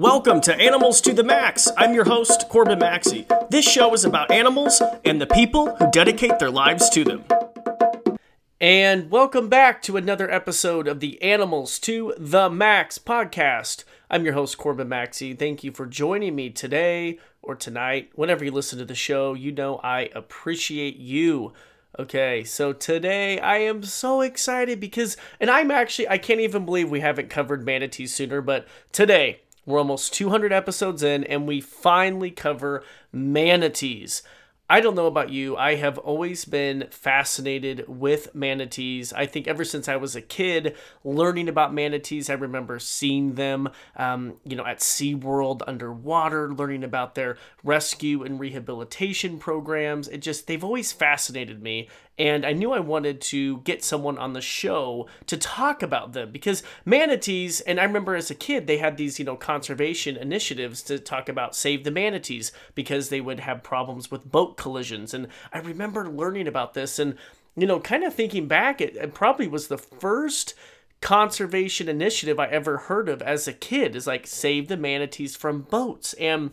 Welcome to Animals to the Max. I'm your host, Corbin Maxey. This show is about animals and the people who dedicate their lives to them. And welcome back to another episode of the Animals to the Max podcast. I'm your host, Corbin Maxey. Thank you for joining me today or tonight. Whenever you listen to the show, you know I appreciate you. Okay, so today I am so excited because, and I'm actually, I can't even believe we haven't covered manatees sooner, but today we're almost 200 episodes in and we finally cover manatees. I don't know about you. I have always been fascinated with manatees. I think ever since I was a kid, learning about manatees, I remember seeing them, um, you know, at SeaWorld underwater, learning about their rescue and rehabilitation programs. It just, they've always fascinated me and I knew I wanted to get someone on the show to talk about them because manatees, and I remember as a kid, they had these, you know, conservation initiatives to talk about save the manatees because they would have problems with boat collisions. And I remember learning about this and, you know, kind of thinking back, it, it probably was the first conservation initiative I ever heard of as a kid is like save the manatees from boats. And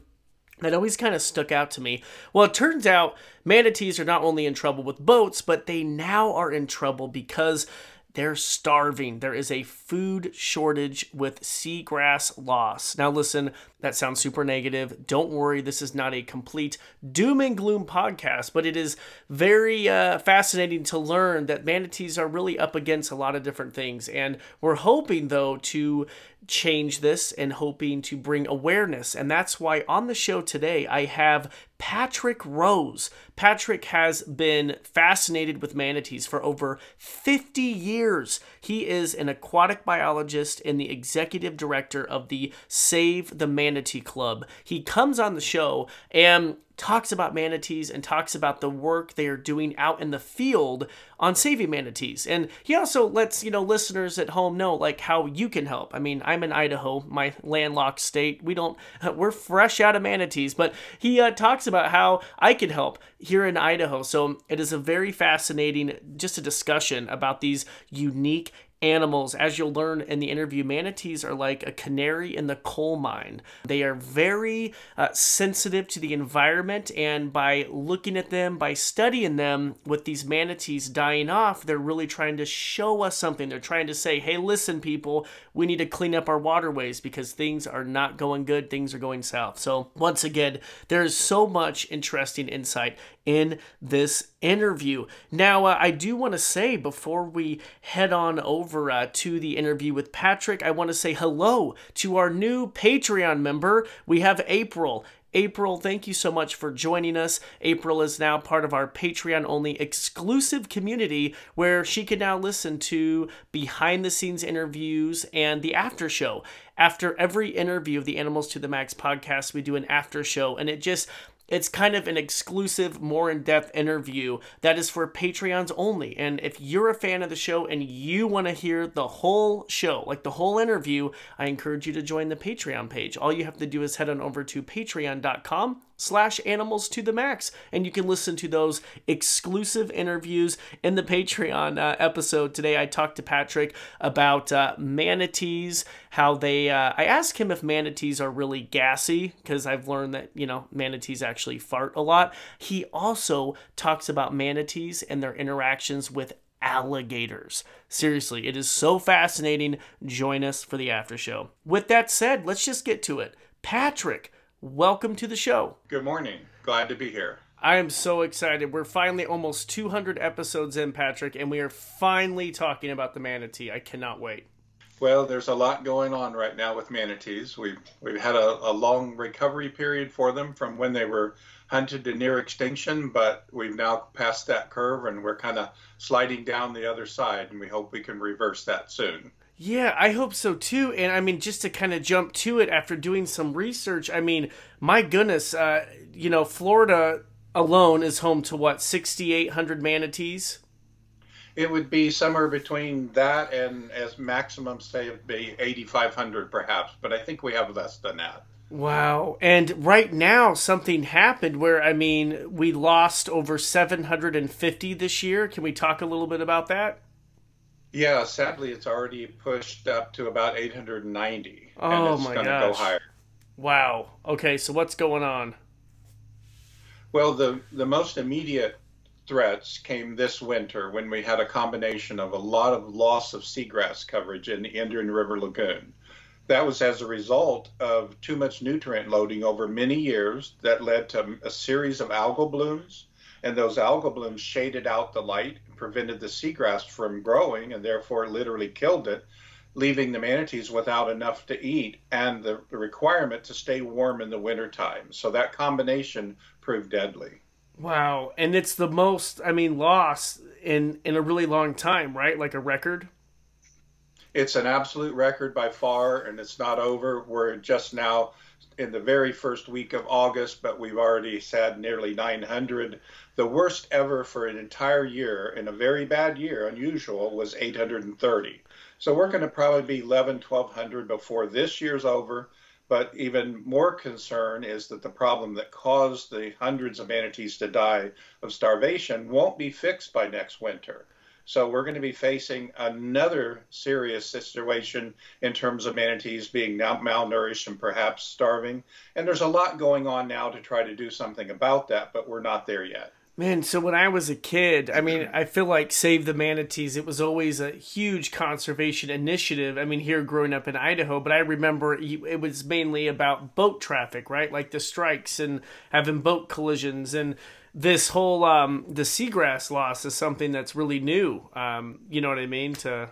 that always kind of stuck out to me. Well, it turns out manatees are not only in trouble with boats, but they now are in trouble because they're starving. There is a food shortage with seagrass loss. Now, listen, that sounds super negative. Don't worry, this is not a complete doom and gloom podcast, but it is very uh, fascinating to learn that manatees are really up against a lot of different things. And we're hoping, though, to change this and hoping to bring awareness. And that's why on the show today, I have Patrick Rose. Patrick has been fascinated with manatees for over 50 years. He is an aquatic biologist and the executive director of the Save the Manatee Club. He comes on the show and talks about manatees and talks about the work they are doing out in the field on saving manatees. And he also lets, you know, listeners at home know like how you can help. I mean, I'm in Idaho, my landlocked state. We don't we're fresh out of manatees, but he uh, talks about how I can help here in Idaho. So it is a very fascinating just a discussion about these unique animals. As you'll learn in the interview, manatees are like a canary in the coal mine. They are very uh, sensitive to the environment, and by looking at them, by studying them, with these manatees dying off, they're really trying to show us something. They're trying to say, hey, listen, people, we need to clean up our waterways because things are not going good, things are going south. So, once again, there is so much interesting insight in this interview. Now, uh, I do want to say before we head on over uh, to the interview with Patrick, I want to say hello to our new Patreon member. We have April. April, thank you so much for joining us. April is now part of our Patreon only exclusive community where she can now listen to behind the scenes interviews and the after show. After every interview of the Animals to the Max podcast, we do an after show, and it just it's kind of an exclusive, more in depth interview that is for Patreons only. And if you're a fan of the show and you want to hear the whole show, like the whole interview, I encourage you to join the Patreon page. All you have to do is head on over to patreon.com slash animals to the max and you can listen to those exclusive interviews in the patreon uh, episode today i talked to patrick about uh, manatees how they uh, i asked him if manatees are really gassy because i've learned that you know manatees actually fart a lot he also talks about manatees and their interactions with alligators. Seriously, it is so fascinating. Join us for the after show. With that said, let's just get to it. Patrick, welcome to the show. Good morning. Glad to be here. I am so excited. We're finally almost 200 episodes in, Patrick, and we are finally talking about the manatee. I cannot wait. Well, there's a lot going on right now with manatees. We've we've had a, a long recovery period for them from when they were hunted to near extinction, but we've now passed that curve and we're kind of sliding down the other side, and we hope we can reverse that soon. Yeah, I hope so too. And I mean, just to kind of jump to it after doing some research, I mean, my goodness, uh, you know, Florida alone is home to what, 6,800 manatees? It would be somewhere between that and as maximum, say, it'd be 8,500 perhaps, but I think we have less than that. Wow. And right now, something happened where, I mean, we lost over 750 this year. Can we talk a little bit about that? Yeah, sadly, it's already pushed up to about 890. Oh and it's my gonna gosh. go higher. Wow. Okay, so what's going on? Well, the, the most immediate threats came this winter when we had a combination of a lot of loss of seagrass coverage in the Indian River Lagoon. That was as a result of too much nutrient loading over many years that led to a series of algal blooms. And those algal blooms shaded out the light and prevented the seagrass from growing and therefore literally killed it, leaving the manatees without enough to eat and the, requirement to stay warm in the wintertime. So that combination proved deadly. Wow, and it's the most I mean loss in in a really long time, right? Like a record. It's an absolute record by far, and it's not over. We're just now in the very first week of August, but we've already had nearly 900. The worst ever for an entire year in a very bad year, unusual, was 830. So we're going to probably be 11, 1200 before this year's over. But even more concern is that the problem that caused the hundreds of manatees to die of starvation won't be fixed by next winter. So we're going to be facing another serious situation in terms of manatees being malnourished and perhaps starving. And there's a lot going on now to try to do something about that, but we're not there yet. Man, so when I was a kid, I mean, I feel like Save the Manatees, it was always a huge conservation initiative. I mean, here growing up in Idaho, but I remember it was mainly about boat traffic, right? Like the strikes and having boat collisions. And this whole, um, the seagrass loss is something that's really new. Um, you know what I mean? To,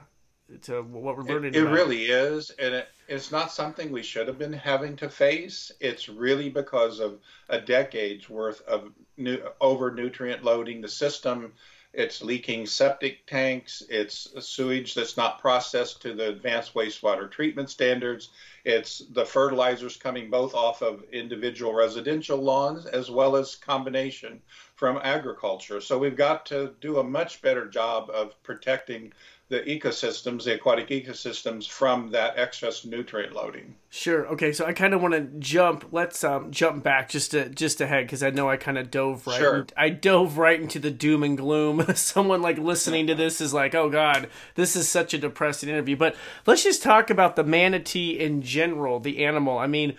to what we're learning. It, it really is. And it, it's not something we should have been having to face. It's really because of a decade's worth of new, over nutrient loading the system. It's leaking septic tanks. It's sewage that's not processed to the advanced wastewater treatment standards. It's the fertilizers coming both off of individual residential lawns as well as combination from agriculture. So we've got to do a much better job of protecting the ecosystems, the aquatic ecosystems, from that excess nutrient loading. Sure. Okay. So I kind of want to jump. Let's um, jump back just to, just ahead because I know I kind of dove right. Sure. In, I dove right into the doom and gloom. Someone like listening to this is like, "Oh God, this is such a depressing interview." But let's just talk about the manatee in general, the animal. I mean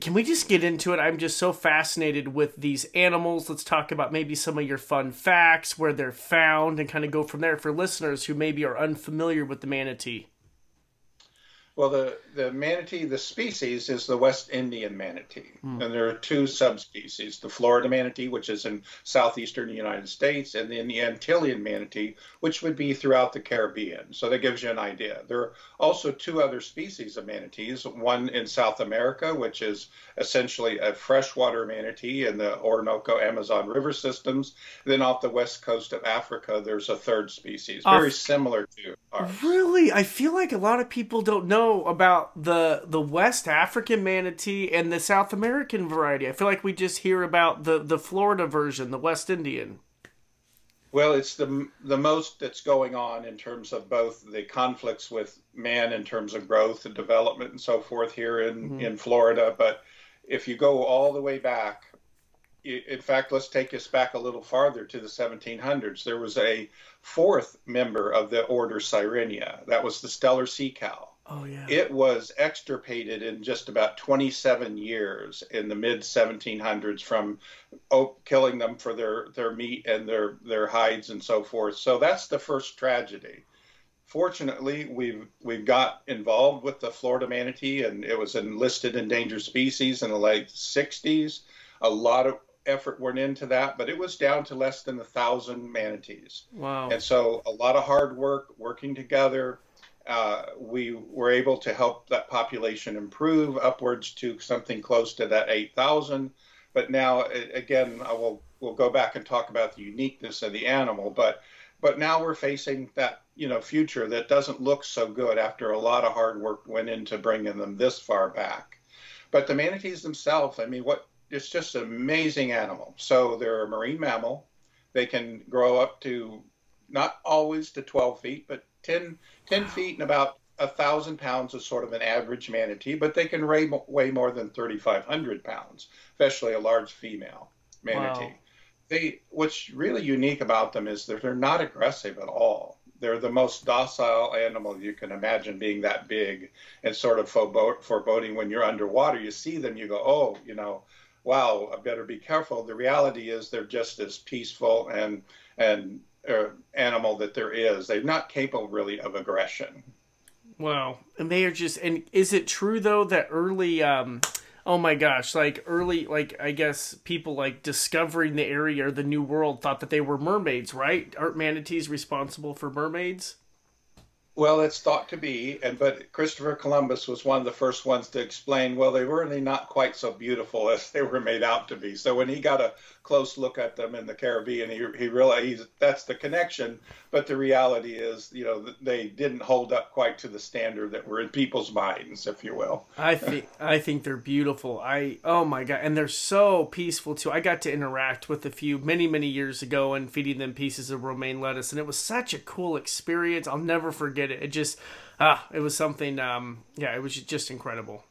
can we just get into it? I'm just so fascinated with these animals. Let's talk about maybe some of your fun facts, where they're found, and kind of go from there for listeners who maybe are unfamiliar with the manatee. Well, the, the manatee, the species is the West Indian manatee. Mm. And there are two subspecies the Florida manatee, which is in southeastern United States, and then the Antillean manatee, which would be throughout the Caribbean. So that gives you an idea. There are also two other species of manatees one in South America, which is essentially a freshwater manatee in the Orinoco Amazon River systems. Then off the west coast of Africa, there's a third species, very similar to ours. Really? I feel like a lot of people don't know know about the the West African manatee and the South American variety. I feel like we just hear about the the Florida version, the West Indian. Well, it's the the most that's going on in terms of both the conflicts with man in terms of growth and development and so forth here in mm-hmm. in Florida. But if you go all the way back, in fact, let's take us back a little farther to the 1700s. There was a fourth member of the order Sirenia. That was the Steller sea cow. Oh, yeah. It was extirpated in just about 27 years in the mid 1700s from oh, killing them for their, their meat and their, their hides and so forth. So that's the first tragedy. Fortunately, we've we've got involved with the Florida manatee, and it was enlisted endangered species in the late 60s. A lot of effort went into that, but it was down to less than a thousand manatees. Wow! And so a lot of hard work working together uh, we were able to help that population improve upwards to something close to that 8,000. But now, again, I will we'll go back and talk about the uniqueness of the animal. But but now we're facing that you know future that doesn't look so good after a lot of hard work went into bringing them this far back. But the manatees themselves, I mean, what it's just an amazing animal. So they're a marine mammal. They can grow up to not always to 12 feet, but 10, 10 feet and about a thousand pounds is sort of an average manatee, but they can weigh, weigh more than 3,500 pounds, especially a large female manatee. Wow. They, what's really unique about them is that they're not aggressive at all. they're the most docile animal you can imagine being that big and sort of foreboding when you're underwater. You see them, you go, oh, you know, wow, I better be careful. The reality is they're just as peaceful and and uh, animal that there is. They're not capable really of aggression. Wow, and they are just. And is it true though that early? um oh my gosh, like early, like I guess people like discovering the area or the new world thought that they were mermaids, right? Aren't manatees responsible for mermaids? Well, it's thought to be, and but Christopher Columbus was one of the first ones to explain. Well, they were really not quite so beautiful as they were made out to be. So when he got a close look at them in the Caribbean, he he realized that's the connection. But the reality is, you know, they didn't hold up quite to the standard that were in people's minds, if you will. I think I think they're beautiful. I oh my god, and they're so peaceful too. I got to interact with a few many many years ago and feeding them pieces of romaine lettuce, and it was such a cool experience. I'll never forget it. It just ah, it was something. Um, yeah, it was just incredible.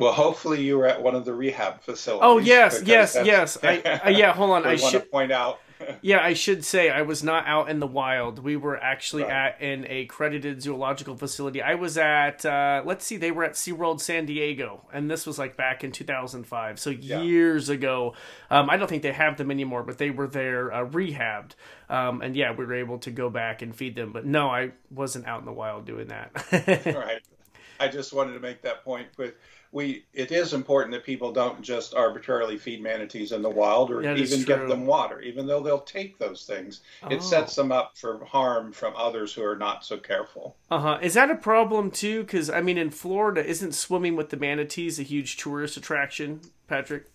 Well, hopefully you were at one of the rehab facilities. Oh yes, yes, yes. I, I, yeah, hold on. I should point out yeah, I should say I was not out in the wild. We were actually right. at in a credited zoological facility. I was at uh, let's see, they were at SeaWorld San Diego, and this was like back in 2005, so yeah. years ago. Um, I don't think they have them anymore, but they were there uh, rehabbed. Um, and yeah, we were able to go back and feed them. But no, I wasn't out in the wild doing that. right. I just wanted to make that point with we it is important that people don't just arbitrarily feed manatees in the wild or even give them water, even though they'll take those things. Oh. It sets them up for harm from others who are not so careful. Uh huh. Is that a problem too? Because I mean, in Florida, isn't swimming with the manatees a huge tourist attraction, Patrick?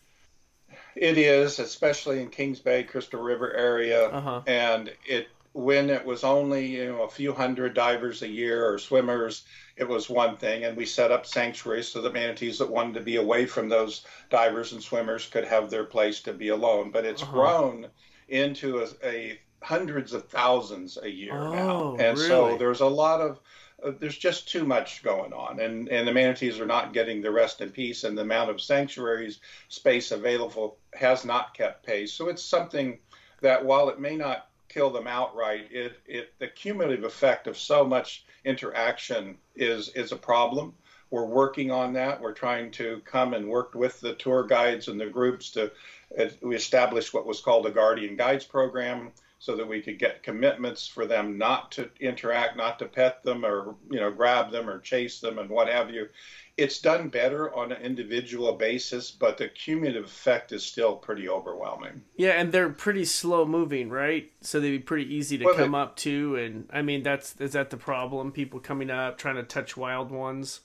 It is, especially in Kings Bay, Crystal River area, uh-huh. and it when it was only you know a few hundred divers a year or swimmers it was one thing, and we set up sanctuaries so that manatees that wanted to be away from those divers and swimmers could have their place to be alone. But it's uh-huh. grown into a, a, hundreds of thousands a year oh, now, and really? so there's a lot of uh, there's just too much going on, and and the manatees are not getting the rest in peace, and the amount of sanctuaries space available has not kept pace. So it's something that while it may not kill them outright, it, it the cumulative effect of so much interaction is is a problem. We're working on that. We're trying to come and work with the tour guides and the groups to uh, we established what was called a guardian guides program so that we could get commitments for them not to interact, not to pet them or you know grab them or chase them and what have you it's done better on an individual basis, but the cumulative effect is still pretty overwhelming. Yeah, and they're pretty slow moving, right? So they'd be pretty easy to well, come they, up to, and I mean that's is that the problem? People coming up trying to touch wild ones.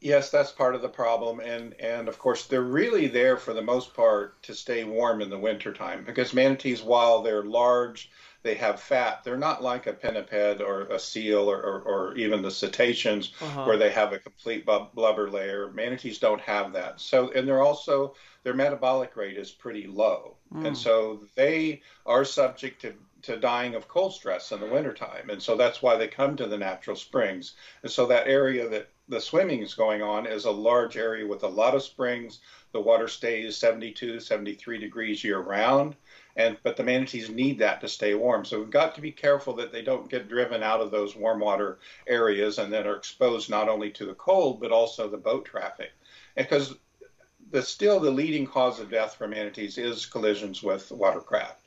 Yes, that's part of the problem, and and of course they're really there for the most part to stay warm in the wintertime because manatees, while they're large they have fat. They're not like a pinniped or a seal or, or, or even the cetaceans uh-huh. where they have a complete blubber layer. Manatees don't have that. So, and they're also, their metabolic rate is pretty low. Mm. And so they are subject to, to dying of cold stress in the wintertime. And so that's why they come to the natural springs. And so that area that the swimming is going on is a large area with a lot of springs. The water stays 72, 73 degrees year round and but the manatees need that to stay warm. So we've got to be careful that they don't get driven out of those warm water areas and then are exposed not only to the cold but also the boat traffic, because the still the leading cause of death for manatees is collisions with watercraft.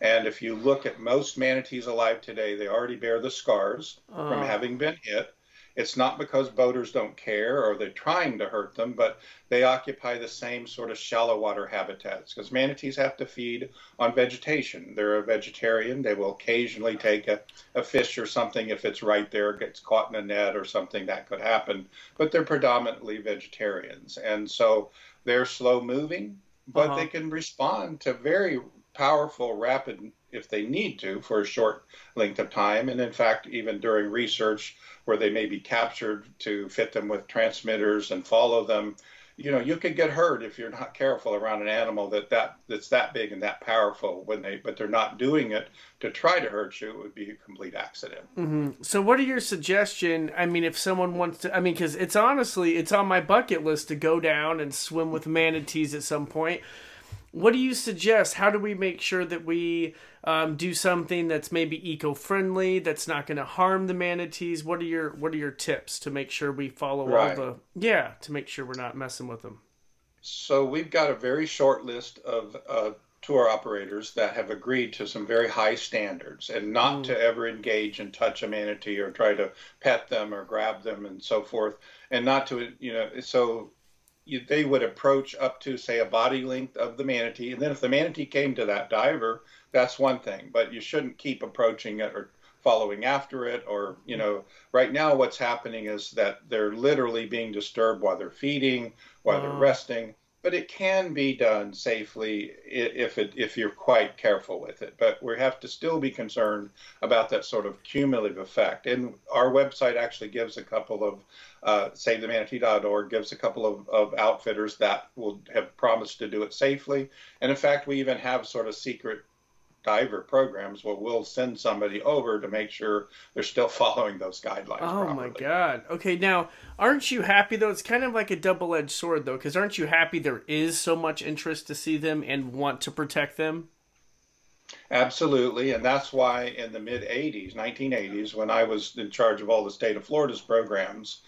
And if you look at most manatees alive today, they already bear the scars uh. from having been hit. It's not because boaters don't care or they're trying to hurt them, but they occupy the same sort of shallow water habitats because manatees have to feed on vegetation. They're a vegetarian. They will occasionally take a, a fish or something if it's right there, gets caught in a net or something that could happen, but they're predominantly vegetarians. And so they're slow moving, but uh-huh. they can respond to very powerful, rapid if they need to for a short length of time. And in fact, even during research where they may be captured to fit them with transmitters and follow them, you know, you could get hurt if you're not careful around an animal that, that that's that big and that powerful when they but they're not doing it to try to hurt you it would be a complete accident mm-hmm. so what are your suggestion i mean if someone wants to i mean because it's honestly it's on my bucket list to go down and swim with manatees at some point what do you suggest? How do we make sure that we um, do something that's maybe eco-friendly, that's not going to harm the manatees? What are your What are your tips to make sure we follow right. all the yeah to make sure we're not messing with them? So we've got a very short list of uh, tour operators that have agreed to some very high standards and not mm. to ever engage and touch a manatee or try to pet them or grab them and so forth and not to you know so you, they would approach up to say a body length of the manatee. And then if the manatee came to that diver that's one thing. But you shouldn't keep approaching it or following after it or you know right now what's happening is that they're literally being disturbed while they're feeding while they're ah. resting but it can be done safely if it if you're quite careful with it. But we have to still be concerned about that sort of cumulative effect. And our website actually gives a couple of uh, SaveTheManatee.org gives a couple of, of outfitters that will have promised to do it safely. And in fact, we even have sort of secret diver programs where we'll send somebody over to make sure they're still following those guidelines. Oh properly. my god. Okay, now aren't you happy though? It's kind of like a double-edged sword though, because aren't you happy there is so much interest to see them and want to protect them? Absolutely, and that's why in the mid 80s, 1980s, when I was in charge of all the state of Florida's programs,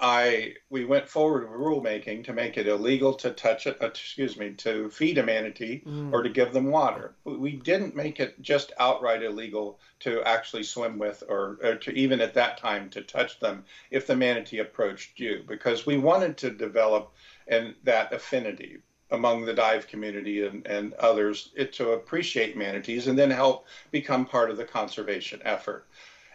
I we went forward with rulemaking to make it illegal to touch it, uh, excuse me, to feed a manatee mm. or to give them water. We didn't make it just outright illegal to actually swim with or, or to even at that time to touch them if the manatee approached you because we wanted to develop and that affinity among the dive community and, and others it, to appreciate manatees and then help become part of the conservation effort.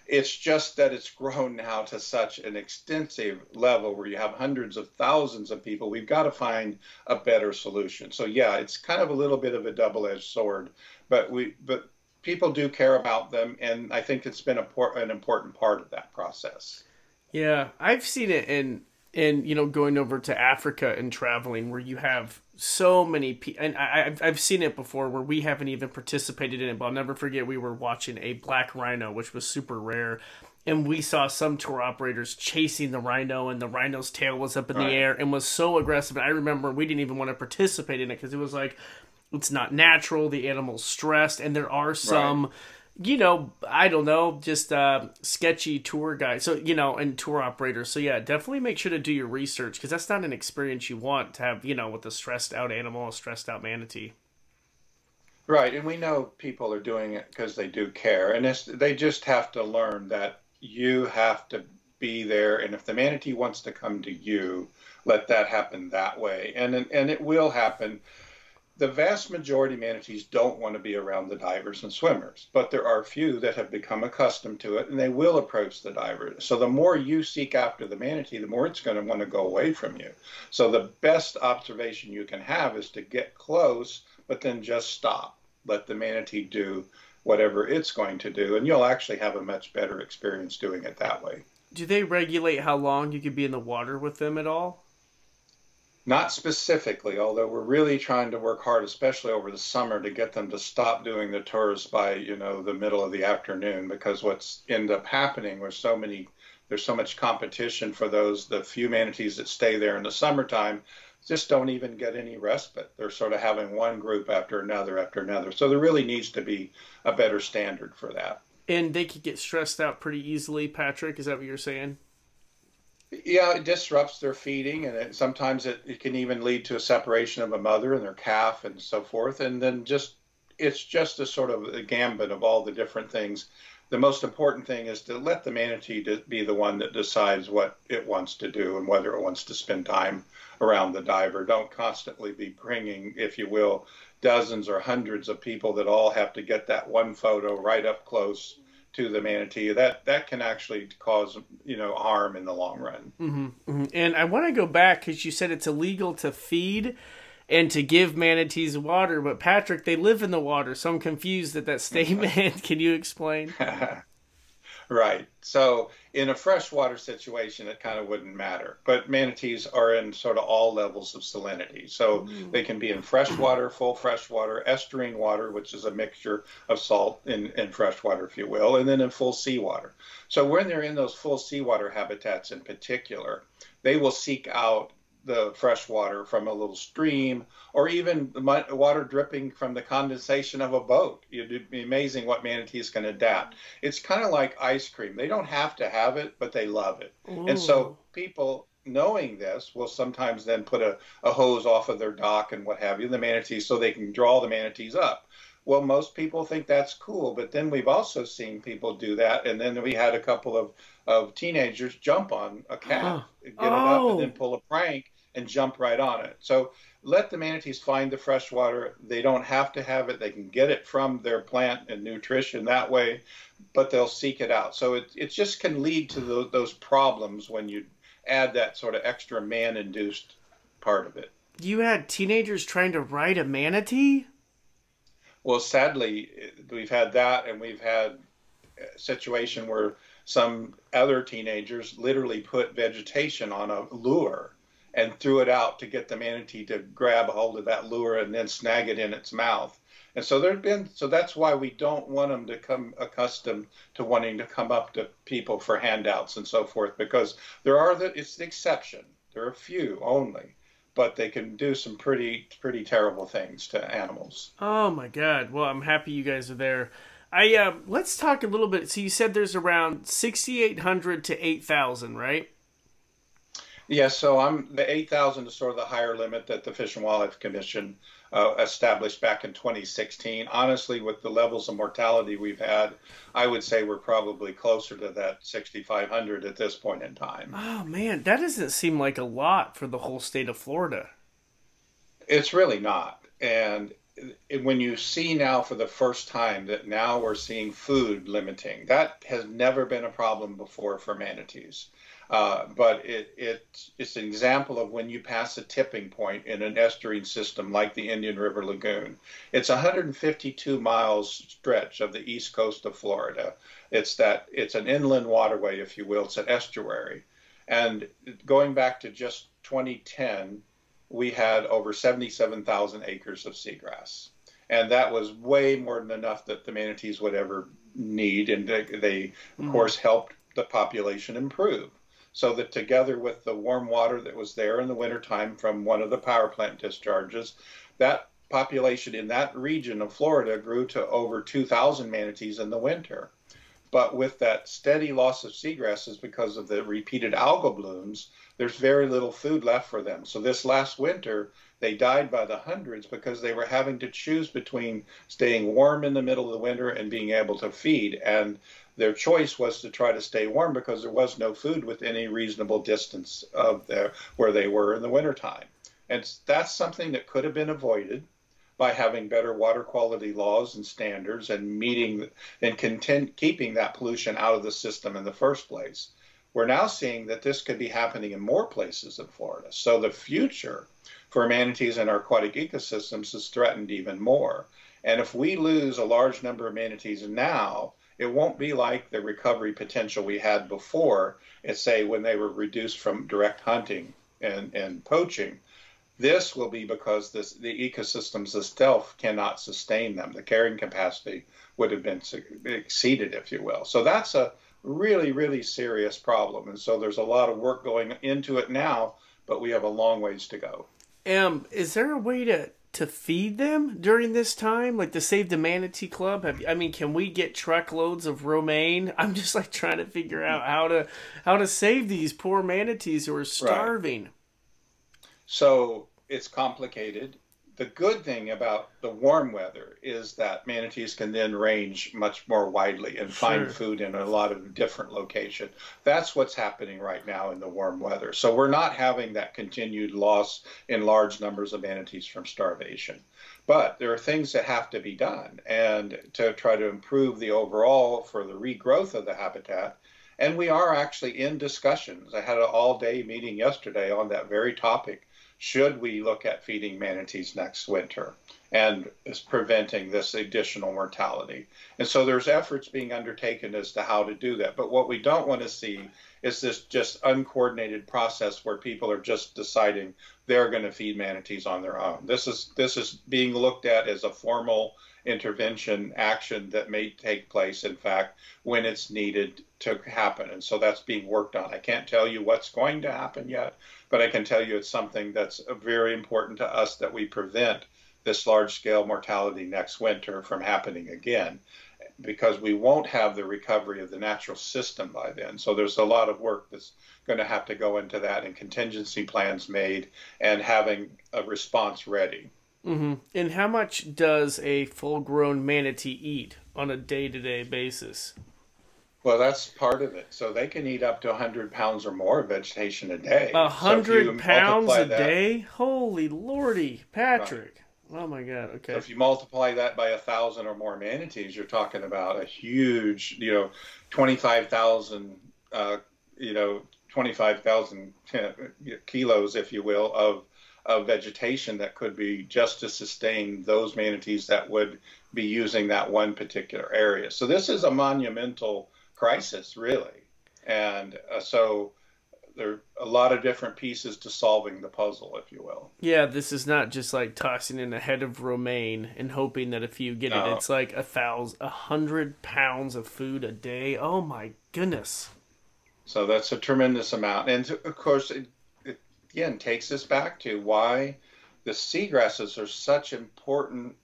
It's just that it's grown now to such an extensive level where you have hundreds of thousands of people. We've got to find a better solution. So yeah, it's kind of a little bit of a double-edged sword, but we but people do care about them, and I think it's been a, an important part of that process. Yeah, I've seen it in in you know going over to Africa and traveling where you have so many people, and I, have I've seen it before where we haven't even participated in it, but I'll never forget we were watching a black rhino, which was super rare, and we saw some tour operators chasing the rhino, and the rhino's tail was up in right. the air and was so aggressive. And I remember we didn't even want to participate in it because it was like it's not natural. The animal's stressed, and there are some. Right you know, I don't know, just uh, sketchy tour guide. So, you know, and tour operators. So, yeah, definitely make sure to do your research because that's not an experience you want to have, you know, with a stressed out animal, a stressed out manatee. Right. And we know people are doing it because they do care. And they just have to learn that you have to be there. And if the manatee wants to come to you, let that happen that way. And, and it will happen the vast majority of manatees don't want to be around the divers and swimmers, but there are a few that have become accustomed to it and they will approach the divers. So the more you seek after the manatee, the more it's going to want to go away from you. So the best observation you can have is to get close, but then just stop. Let the manatee do whatever it's going to do, and you'll actually have a much better experience doing it that way. Do they regulate how long you can be in the water with them at all? Not specifically, although we're really trying to work hard, especially over the summer, to get them to stop doing the tours by, you know, the middle of the afternoon. Because what's end up happening with so many, there's so much competition for those, the few manatees that stay there in the summertime, just don't even get any respite. They're sort of having one group after another after another. So there really needs to be a better standard for that. And they could get stressed out pretty easily, Patrick. Is that what you're saying? Yeah, it disrupts their feeding, and it, sometimes it, it can even lead to a separation of a mother and their calf and so forth. And then just it's just a sort of a gambit of all the different things. The most important thing is to let the manatee be the one that decides what it wants to do and whether it wants to spend time around the diver. Don't constantly be bringing, if you will, dozens or hundreds of people that all have to get that one photo right up close to the manatee that that can actually cause you know harm in the long run. Mm-hmm, mm-hmm. and i want to go back because you said it's illegal to feed and to give manatees water but patrick they live in the water so i'm confused at that statement can you explain Right. So in a freshwater situation, it kind of wouldn't matter. But manatees are in sort of all levels of salinity. So mm. they can be in freshwater, full freshwater, estuarine water, which is a mixture of salt and, and freshwater, if you will, and then in full seawater. So when they're in those full seawater habitats in particular, they will seek out the fresh water from a little stream or even the water dripping from the condensation of a boat. It'd be amazing what manatees can adapt. It's kind of like ice cream. They don't have to have it, but they love it. Ooh. And so people knowing this will sometimes then put a, a hose off of their dock and what have you, the manatees, so they can draw the manatees up. Well, most people think that's cool, but then we've also seen people do that, and then we had a couple of, of teenagers jump on a cat, oh. get it up, and then oh. pull a prank and jump right on it. So let the manatees find the fresh water. They don't have to have it; they can get it from their plant and nutrition that way, but they'll seek it out. So it it just can lead to the, those problems when you add that sort of extra man-induced part of it. You had teenagers trying to ride a manatee. Well, sadly, we've had that, and we've had a situation where some other teenagers literally put vegetation on a lure and threw it out to get the manatee to grab a hold of that lure and then snag it in its mouth. And so there's been so that's why we don't want them to come accustomed to wanting to come up to people for handouts and so forth because there are the it's the exception. There are a few only but they can do some pretty pretty terrible things to animals. Oh my god! Well, I'm happy you guys are there. I uh, let's talk a little bit. So you said there's around 6,800 to 8,000, right? Yeah. So I'm the 8,000 is sort of the higher limit that the Fish and Wildlife Commission uh, established back in 2016. Honestly, with the levels of mortality we've had, I would say we're probably closer to that 6,500 at this point in time. Oh, man, that doesn't seem like a lot for the whole state of Florida. It's really not. And when you see now for the first time that now we're seeing food limiting, that has never been a problem before for manatees. Uh, but it, it, it's an example of when you pass a tipping point in an estuarine system like the Indian River Lagoon. It's 152 miles stretch of the east coast of Florida. It's that it's an inland waterway, if you will. It's an estuary, and going back to just 2010, we had over 77,000 acres of seagrass, and that was way more than enough that the manatees would ever need, and they, they of mm. course helped the population improve so that together with the warm water that was there in the wintertime from one of the power plant discharges, that population in that region of Florida grew to over 2,000 manatees in the winter. But with that steady loss of seagrasses because of the repeated algal blooms, there's very little food left for them. So this last winter, they died by the hundreds because they were having to choose between staying warm in the middle of the winter and being able to feed. And their choice was to try to stay warm because there was no food within any reasonable distance of their, where they were in the wintertime. And that's something that could have been avoided by having better water quality laws and standards and meeting and content, keeping that pollution out of the system in the first place. We're now seeing that this could be happening in more places in Florida. So the future for manatees and our aquatic ecosystems is threatened even more. And if we lose a large number of manatees now, it won't be like the recovery potential we had before, it's say when they were reduced from direct hunting and, and poaching. This will be because this, the ecosystems itself cannot sustain them. The carrying capacity would have been exceeded, if you will. So that's a really, really serious problem. And so there's a lot of work going into it now, but we have a long ways to go. Um, is there a way to to feed them during this time, like to save the manatee club? Have, I mean, can we get truckloads of romaine? I'm just like trying to figure out how to how to save these poor manatees who are starving. Right. So it's complicated the good thing about the warm weather is that manatees can then range much more widely and find sure. food in a lot of different locations. That's what's happening right now in the warm weather. So we're not having that continued loss in large numbers of manatees from starvation. But there are things that have to be done and to try to improve the overall for the regrowth of the habitat. And we are actually in discussions. I had an all day meeting yesterday on that very topic should we look at feeding manatees next winter and is preventing this additional mortality. And so there's efforts being undertaken as to how to do that. But what we don't want to see is this just uncoordinated process where people are just deciding they're going to feed manatees on their own. This is this is being looked at as a formal intervention action that may take place, in fact, when it's needed to happen. And so that's being worked on. I can't tell you what's going to happen yet, but I can tell you it's something that's very important to us that we prevent this large scale mortality next winter from happening again because we won't have the recovery of the natural system by then. So there's a lot of work that's going to have to go into that and contingency plans made and having a response ready. Mm-hmm. And how much does a full grown manatee eat on a day to day basis? Well, that's part of it. So they can eat up to 100 pounds or more of vegetation a day. 100 so pounds a that, day? Holy lordy, Patrick. Right. Oh my god! Okay. So if you multiply that by a thousand or more manatees, you're talking about a huge, you know, twenty-five thousand, uh, you know, twenty-five thousand kilos, if you will, of of vegetation that could be just to sustain those manatees that would be using that one particular area. So this is a monumental crisis, really, and uh, so there are a lot of different pieces to solving the puzzle, if you will. Yeah, this is not just like tossing in a head of romaine and hoping that if you get no. it, it's like a thousand, a hundred pounds of food a day. Oh my goodness! So that's a tremendous amount, and of course, it, it again takes us back to why the seagrasses are such important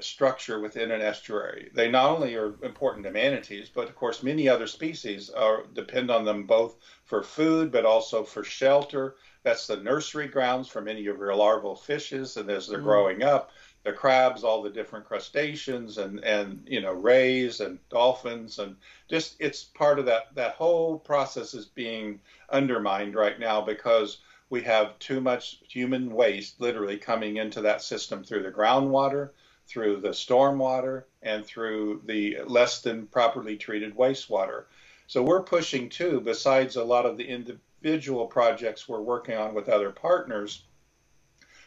structure within an estuary. They not only are important to manatees, but of course many other species are, depend on them both for food, but also for shelter. That's the nursery grounds for many of your larval fishes, and as they're mm. growing up, the crabs, all the different crustaceans, and and you know rays and dolphins, and just it's part of that that whole process is being undermined right now because we have too much human waste literally coming into that system through the groundwater through the stormwater and through the less than properly treated wastewater. So we're pushing too, besides a lot of the individual projects we're working on with other partners,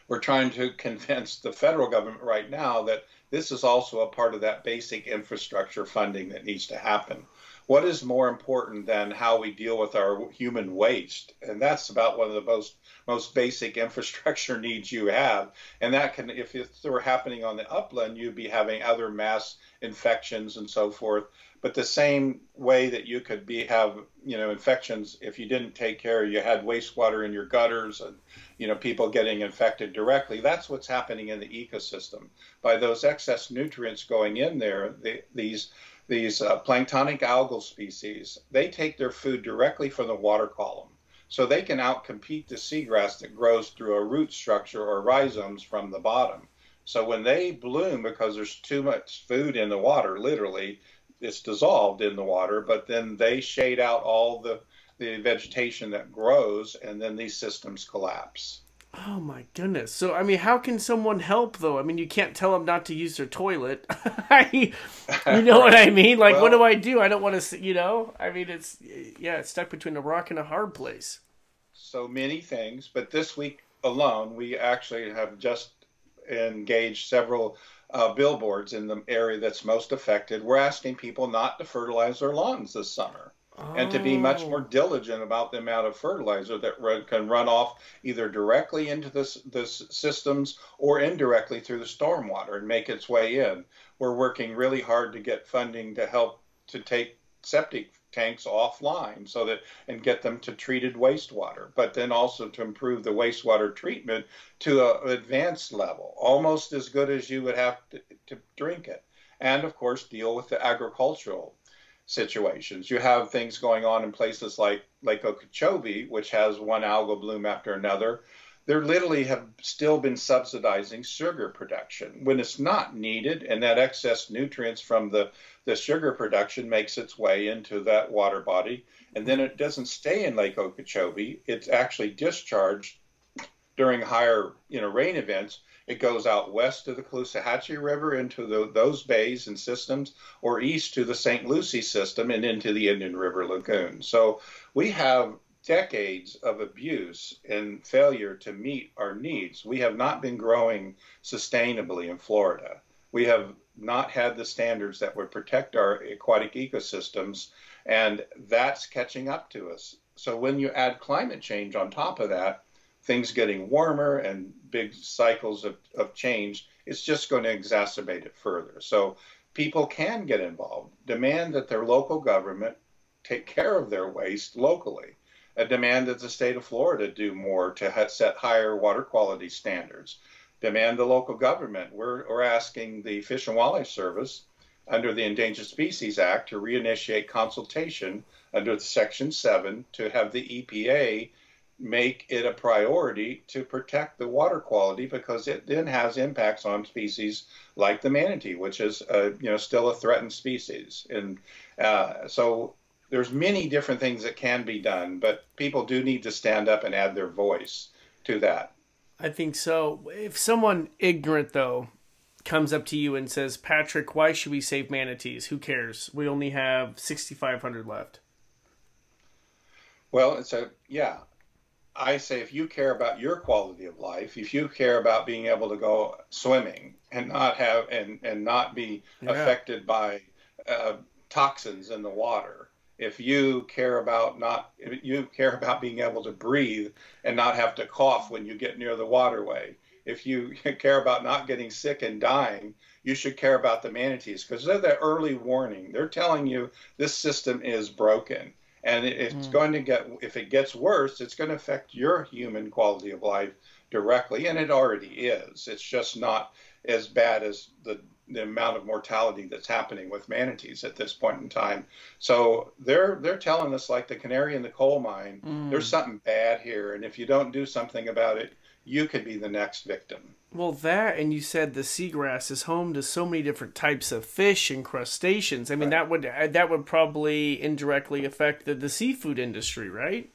we're trying to convince the federal government right now that this is also a part of that basic infrastructure funding that needs to happen. What is more important than how we deal with our human waste? And that's about one of the most most basic infrastructure needs you have. And that can, if it were happening on the upland, you'd be having other mass infections and so forth. But the same way that you could be have you know infections if you didn't take care, you had wastewater in your gutters and you know people getting infected directly. That's what's happening in the ecosystem by those excess nutrients going in there. The, these these uh, planktonic algal species they take their food directly from the water column so they can outcompete the seagrass that grows through a root structure or rhizomes from the bottom. So when they bloom because there's too much food in the water, literally, it's dissolved in the water, but then they shade out all the, the vegetation that grows, and then these systems collapse. Oh my goodness. So I mean, how can someone help though? I mean, you can't tell them not to use their toilet. you know what I mean? Like, well, what do I do? I don't want to. You know, I mean, it's yeah, it's stuck between a rock and a hard place. So many things, but this week alone, we actually have just engaged several uh, billboards in the area that's most affected. We're asking people not to fertilize their lawns this summer and to be much more oh. diligent about the amount of fertilizer that run, can run off either directly into the, the systems or indirectly through the stormwater and make its way in. We're working really hard to get funding to help to take septic tanks offline so that and get them to treated wastewater but then also to improve the wastewater treatment to an advanced level almost as good as you would have to, to drink it and of course deal with the agricultural situations. You have things going on in places like Lake Okeechobee, which has one algal bloom after another. There literally have still been subsidizing sugar production when it's not needed, and that excess nutrients from the, the sugar production makes its way into that water body, and then it doesn't stay in Lake Okeechobee. It's actually discharged during higher you know rain events it goes out west to the Caloosahatchee River into the, those bays and systems, or east to the St. Lucie system and into the Indian River Lagoon. So we have decades of abuse and failure to meet our needs. We have not been growing sustainably in Florida. We have not had the standards that would protect our aquatic ecosystems, and that's catching up to us. So when you add climate change on top of that, things getting warmer and big cycles of, of change, it's just going to exacerbate it further. So people can get involved, demand that their local government take care of their waste locally, demand that the state of Florida do more to set higher water quality standards, demand the local government. We're, we're asking the Fish and Wildlife Service under the Endangered Species Act to reinitiate consultation under Section 7 to have the EPA make it a priority to protect the water quality because it then has impacts on species like the manatee, which is uh, you know still a threatened species. And uh, so there's many different things that can be done, but people do need to stand up and add their voice to that. I think so. If someone ignorant though comes up to you and says, "Patrick, why should we save manatees? Who cares? We only have 6,500 left." Well, it's a yeah. I say if you care about your quality of life, if you care about being able to go swimming and not have and and not be yeah. affected by uh, toxins in the water, if you care about not if you care about being able to breathe and not have to cough when you get near the waterway, if you care about not getting sick and dying, you should care about the manatees because they're the early warning. They're telling you this system is broken and it's mm. going to get if it gets worse it's going to affect your human quality of life directly and it already is it's just not as bad as the the amount of mortality that's happening with manatees at this point in time so they're they're telling us like the canary in the coal mine mm. there's something bad here and if you don't do something about it you could be the next victim well, that and you said the seagrass is home to so many different types of fish and crustaceans. I mean, right. that would uh, that would probably indirectly affect the, the seafood industry, right?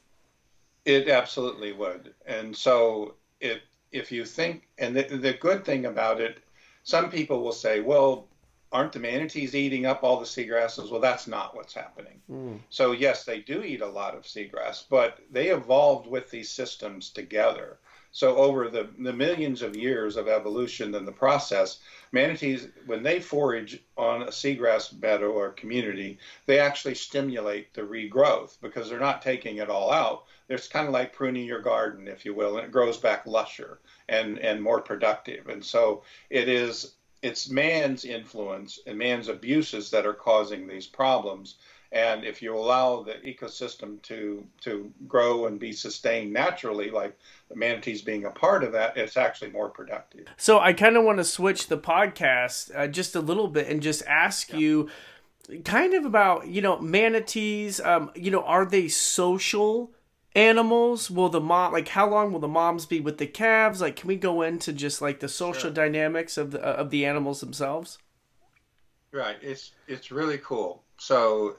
It absolutely would. And so, it if you think, and the, the good thing about it, some people will say, well, aren't the manatees eating up all the seagrasses? Well, that's not what's happening. Mm. So, yes, they do eat a lot of seagrass, but they evolved with these systems together. So over the, the millions of years of evolution and the process, manatees, when they forage on a seagrass meadow or community, they actually stimulate the regrowth because they're not taking it all out. It's kind of like pruning your garden, if you will, and it grows back lusher and, and more productive. And so it is it's man's influence and man's abuses that are causing these problems. And if you allow the ecosystem to to grow and be sustained naturally, like the manatees being a part of that, it's actually more productive. So I kind of want to switch the podcast uh, just a little bit and just ask yeah. you kind of about you know manatees. Um, you know, are they social? animals will the mom like how long will the moms be with the calves like can we go into just like the social sure. dynamics of the of the animals themselves right it's it's really cool so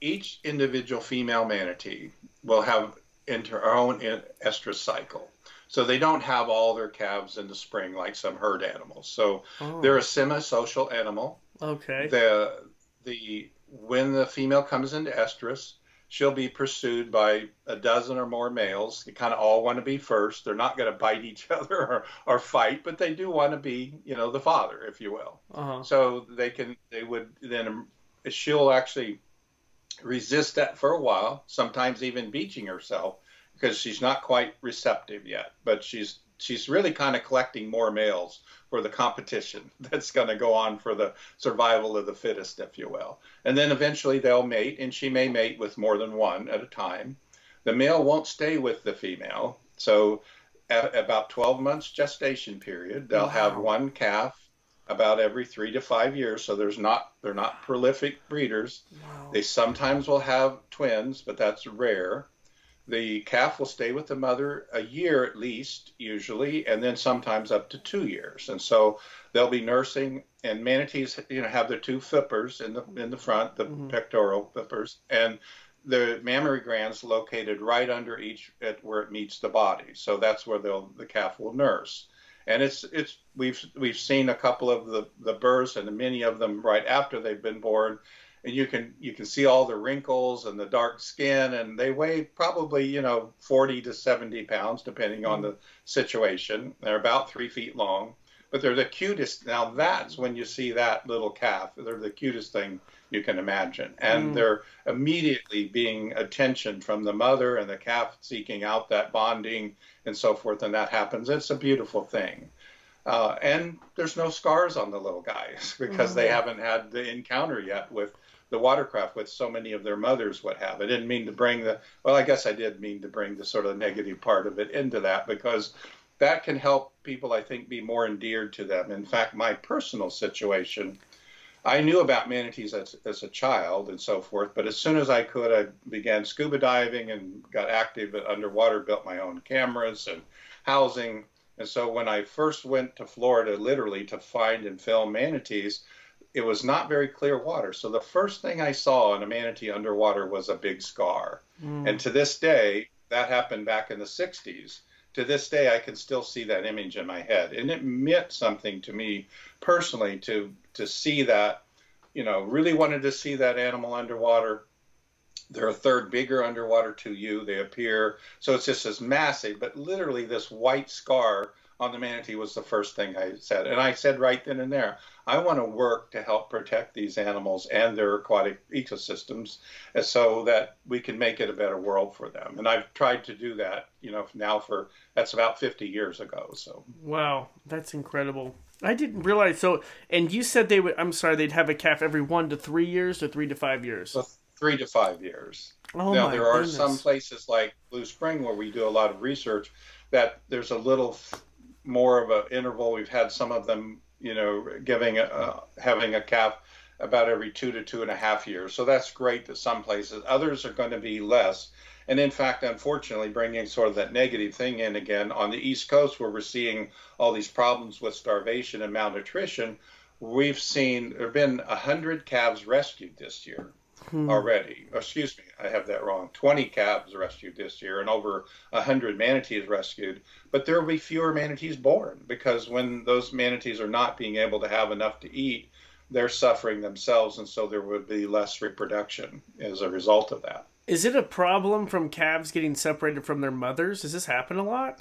each individual female manatee will have into her own estrus cycle. So they don't have all their calves in the spring like some herd animals. So oh. they're a semi-social animal. Okay. The the when the female comes into estrus, she'll be pursued by a dozen or more males. They kind of all want to be first. They're not going to bite each other or, or fight, but they do want to be, you know, the father, if you will. Uh-huh. So they can they would then she'll actually resist that for a while, sometimes even beaching herself because she's not quite receptive yet. But she's she's really kind of collecting more males for the competition that's going to go on for the survival of the fittest, if you will. And then eventually they'll mate, and she may mate with more than one at a time. The male won't stay with the female, so at about 12 months gestation period, they'll wow. have one calf about every three to five years. So there's not they're not prolific breeders. Wow. They sometimes will have twins, but that's rare. The calf will stay with the mother a year at least, usually, and then sometimes up to two years. And so they'll be nursing. And manatees, you know, have their two flippers in the in the front, the mm-hmm. pectoral flippers, and the mammary glands located right under each at where it meets the body. So that's where they'll the calf will nurse and it's it's we've we've seen a couple of the the births and many of them right after they've been born and you can you can see all the wrinkles and the dark skin and they weigh probably you know 40 to 70 pounds depending on the mm-hmm. situation they're about three feet long but they're the cutest. Now that's when you see that little calf. They're the cutest thing you can imagine, and mm. they're immediately being attention from the mother and the calf seeking out that bonding and so forth, and that happens. It's a beautiful thing. Uh, and there's no scars on the little guys because mm-hmm. they haven't had the encounter yet with the watercraft with so many of their mothers would have. I didn't mean to bring the, well, I guess I did mean to bring the sort of negative part of it into that because that can help people, I think, be more endeared to them. In fact, my personal situation, I knew about manatees as, as a child and so forth, but as soon as I could, I began scuba diving and got active underwater, built my own cameras and housing. And so when I first went to Florida, literally to find and film manatees, it was not very clear water. So the first thing I saw in a manatee underwater was a big scar. Mm. And to this day, that happened back in the 60s. To this day, I can still see that image in my head. And it meant something to me personally to, to see that, you know, really wanted to see that animal underwater. They're a third bigger underwater to you. They appear, so it's just this massive, but literally this white scar on the manatee was the first thing I said. And I said right then and there, I want to work to help protect these animals and their aquatic ecosystems uh, so that we can make it a better world for them. And I've tried to do that, you know, now for that's about 50 years ago. So, wow, that's incredible. I didn't realize. So, and you said they would, I'm sorry, they'd have a calf every one to three years or three to five years? So three to five years. Oh now, there are goodness. some places like Blue Spring where we do a lot of research that there's a little more of an interval. We've had some of them, you know, giving a, having a calf about every two to two and a half years. So that's great that some places. Others are going to be less. And in fact, unfortunately, bringing sort of that negative thing in again on the East Coast, where we're seeing all these problems with starvation and malnutrition, we've seen there have been 100 calves rescued this year hmm. already. Excuse me, I have that wrong. 20 calves rescued this year and over 100 manatees rescued. But there will be fewer manatees born because when those manatees are not being able to have enough to eat, they're suffering themselves, and so there would be less reproduction as a result of that. Is it a problem from calves getting separated from their mothers? Does this happen a lot?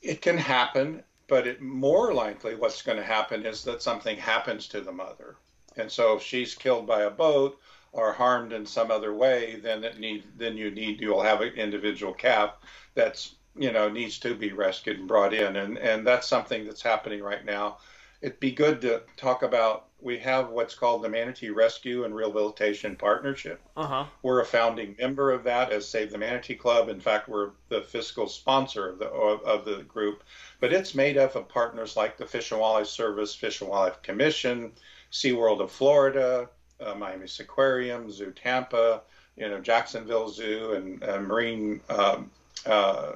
It can happen, but it, more likely what's going to happen is that something happens to the mother. And so if she's killed by a boat or harmed in some other way, then it need then you need you'll have an individual calf that's you know needs to be rescued and brought in, and and that's something that's happening right now. It'd be good to talk about. We have what's called the Manatee Rescue and Rehabilitation Partnership. Uh-huh. We're a founding member of that as Save the Manatee Club. In fact, we're the fiscal sponsor of the of, of the group. But it's made up of partners like the Fish and Wildlife Service, Fish and Wildlife Commission, SeaWorld of Florida, uh, Miami Aquarium, Zoo Tampa, you know Jacksonville Zoo, and uh, marine um, uh,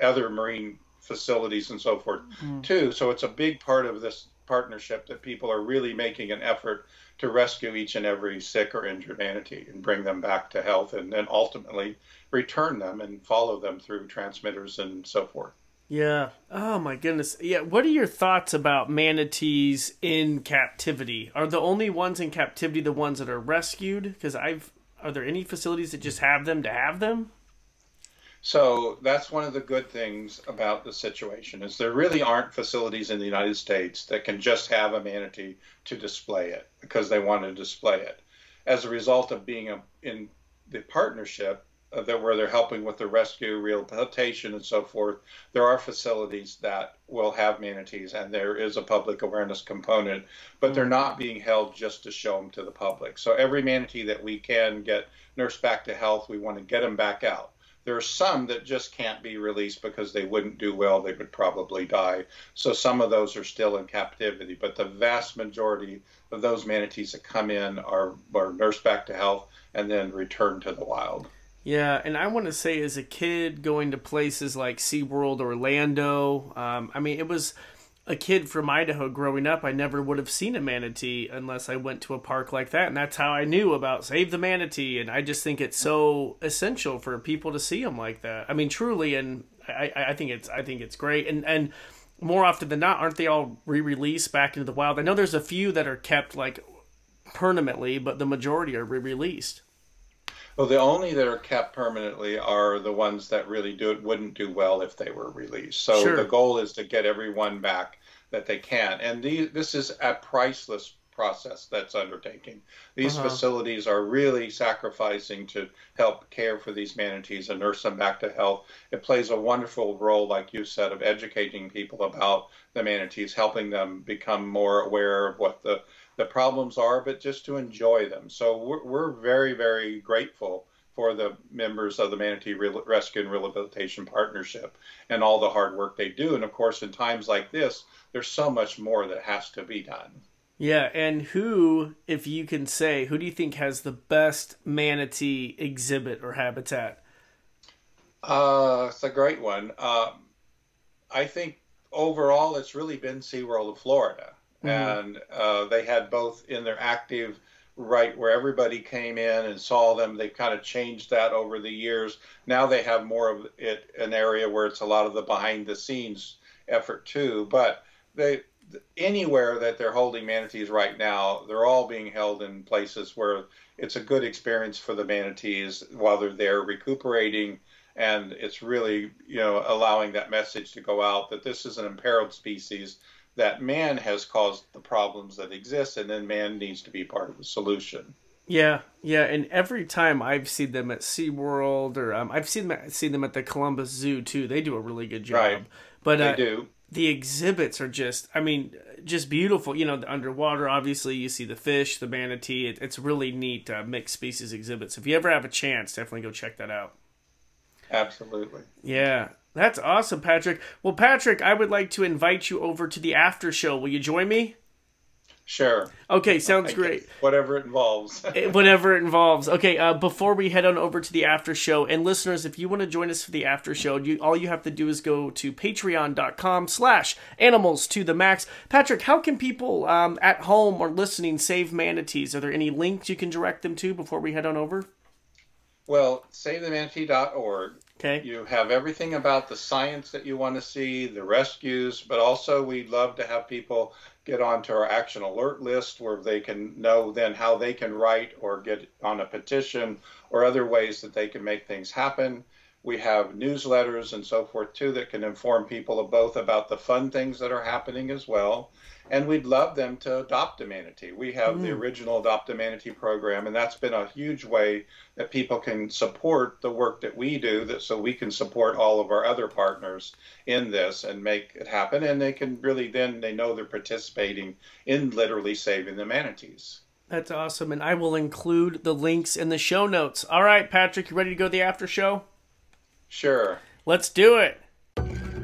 other marine facilities and so forth mm-hmm. too. So it's a big part of this partnership that people are really making an effort to rescue each and every sick or injured manatee and bring them back to health, and then ultimately return them and follow them through transmitters and so forth. Yeah. Oh my goodness. Yeah. What are your thoughts about manatees in captivity? Are the only ones in captivity the ones that are rescued? Because I've are there any facilities that just have them to have them? So that's one of the good things about the situation is there really aren't facilities in the United States that can just have a manatee to display it because they want to display it. As a result of being a, in the partnership, Uh, that where they're helping with the rescue, rehabilitation, and so forth. There are facilities that will have manatees, and there is a public awareness component, but they're mm. not being held just to show them to the public. So every manatee that we can get nursed back to health, we want to get them back out. There are some that just can't be released because they wouldn't do well, they would probably die. So some of those are still in captivity, but the vast majority of those manatees that come in are, are nursed back to health and then returned to the wild. Yeah, and I want to say, as a kid, going to places like SeaWorld, Orlando, um, I mean, it was a kid from Idaho growing up. I never would have seen a manatee unless I went to a park like that, and that's how I knew about Save the Manatee. And I just think it's so essential for people to see them like that. I mean, truly, and I, I think it's I think it's great. And and more often than not, aren't they all re-released back into the wild? I know there's a few that are kept like permanently, but the majority are re-released. Well, the only that are kept permanently are the ones that really do it wouldn't do well if they were released. So sure. the goal is to get everyone back that they can. And these, this is a priceless process that's undertaking. These uh-huh. facilities are really sacrificing to help care for these manatees and nurse them back to health. It plays a wonderful role, like you said, of educating people about the manatees, helping them become more aware of what the, the problems are, but just to enjoy them. So we're, we're very, very grateful for the members of the Manatee Rescue and Rehabilitation Partnership and all the hard work they do. And of course, in times like this, there's so much more that has to be done. Yeah, and who, if you can say, who do you think has the best manatee exhibit or habitat? Uh, it's a great one. Um, I think overall it's really been SeaWorld of Florida. Mm-hmm. And uh, they had both in their active right where everybody came in and saw them. They've kind of changed that over the years. Now they have more of it an area where it's a lot of the behind the scenes effort too. But they anywhere that they're holding manatees right now, they're all being held in places where it's a good experience for the manatees while they're there recuperating. And it's really, you know, allowing that message to go out that this is an imperiled species, that man has caused the problems that exist, and then man needs to be part of the solution. Yeah, yeah, and every time I've seen them at SeaWorld or um, I've seen them seen them at the Columbus Zoo too, they do a really good job. Right. But they uh, do. the exhibits are just i mean just beautiful. You know the underwater obviously you see the fish the manatee. It, it's really neat uh, mixed species exhibits. If you ever have a chance definitely go check that out. Absolutely. Yeah that's awesome patrick well patrick i would like to invite you over to the after show will you join me Sure. Okay, sounds great. Whatever it involves. Whatever it involves. Okay, uh, before we head on over to the after show, and listeners, if you want to join us for the after show, you, all you have to do is go to patreon.com slash animals to the max. Patrick, how can people um, at home or listening save manatees? Are there any links you can direct them to before we head on over? Well, savethemanatee.org. Okay. You have everything about the science that you want to see, the rescues, but also we'd love to have people get onto our action alert list where they can know then how they can write or get on a petition or other ways that they can make things happen. We have newsletters and so forth too that can inform people of both about the fun things that are happening as well and we'd love them to adopt a manatee. We have mm. the original Adopt a Manatee program, and that's been a huge way that people can support the work that we do, that so we can support all of our other partners in this and make it happen. And they can really then they know they're participating in literally saving the manatees. That's awesome, and I will include the links in the show notes. All right, Patrick, you ready to go to the after show? Sure. Let's do it.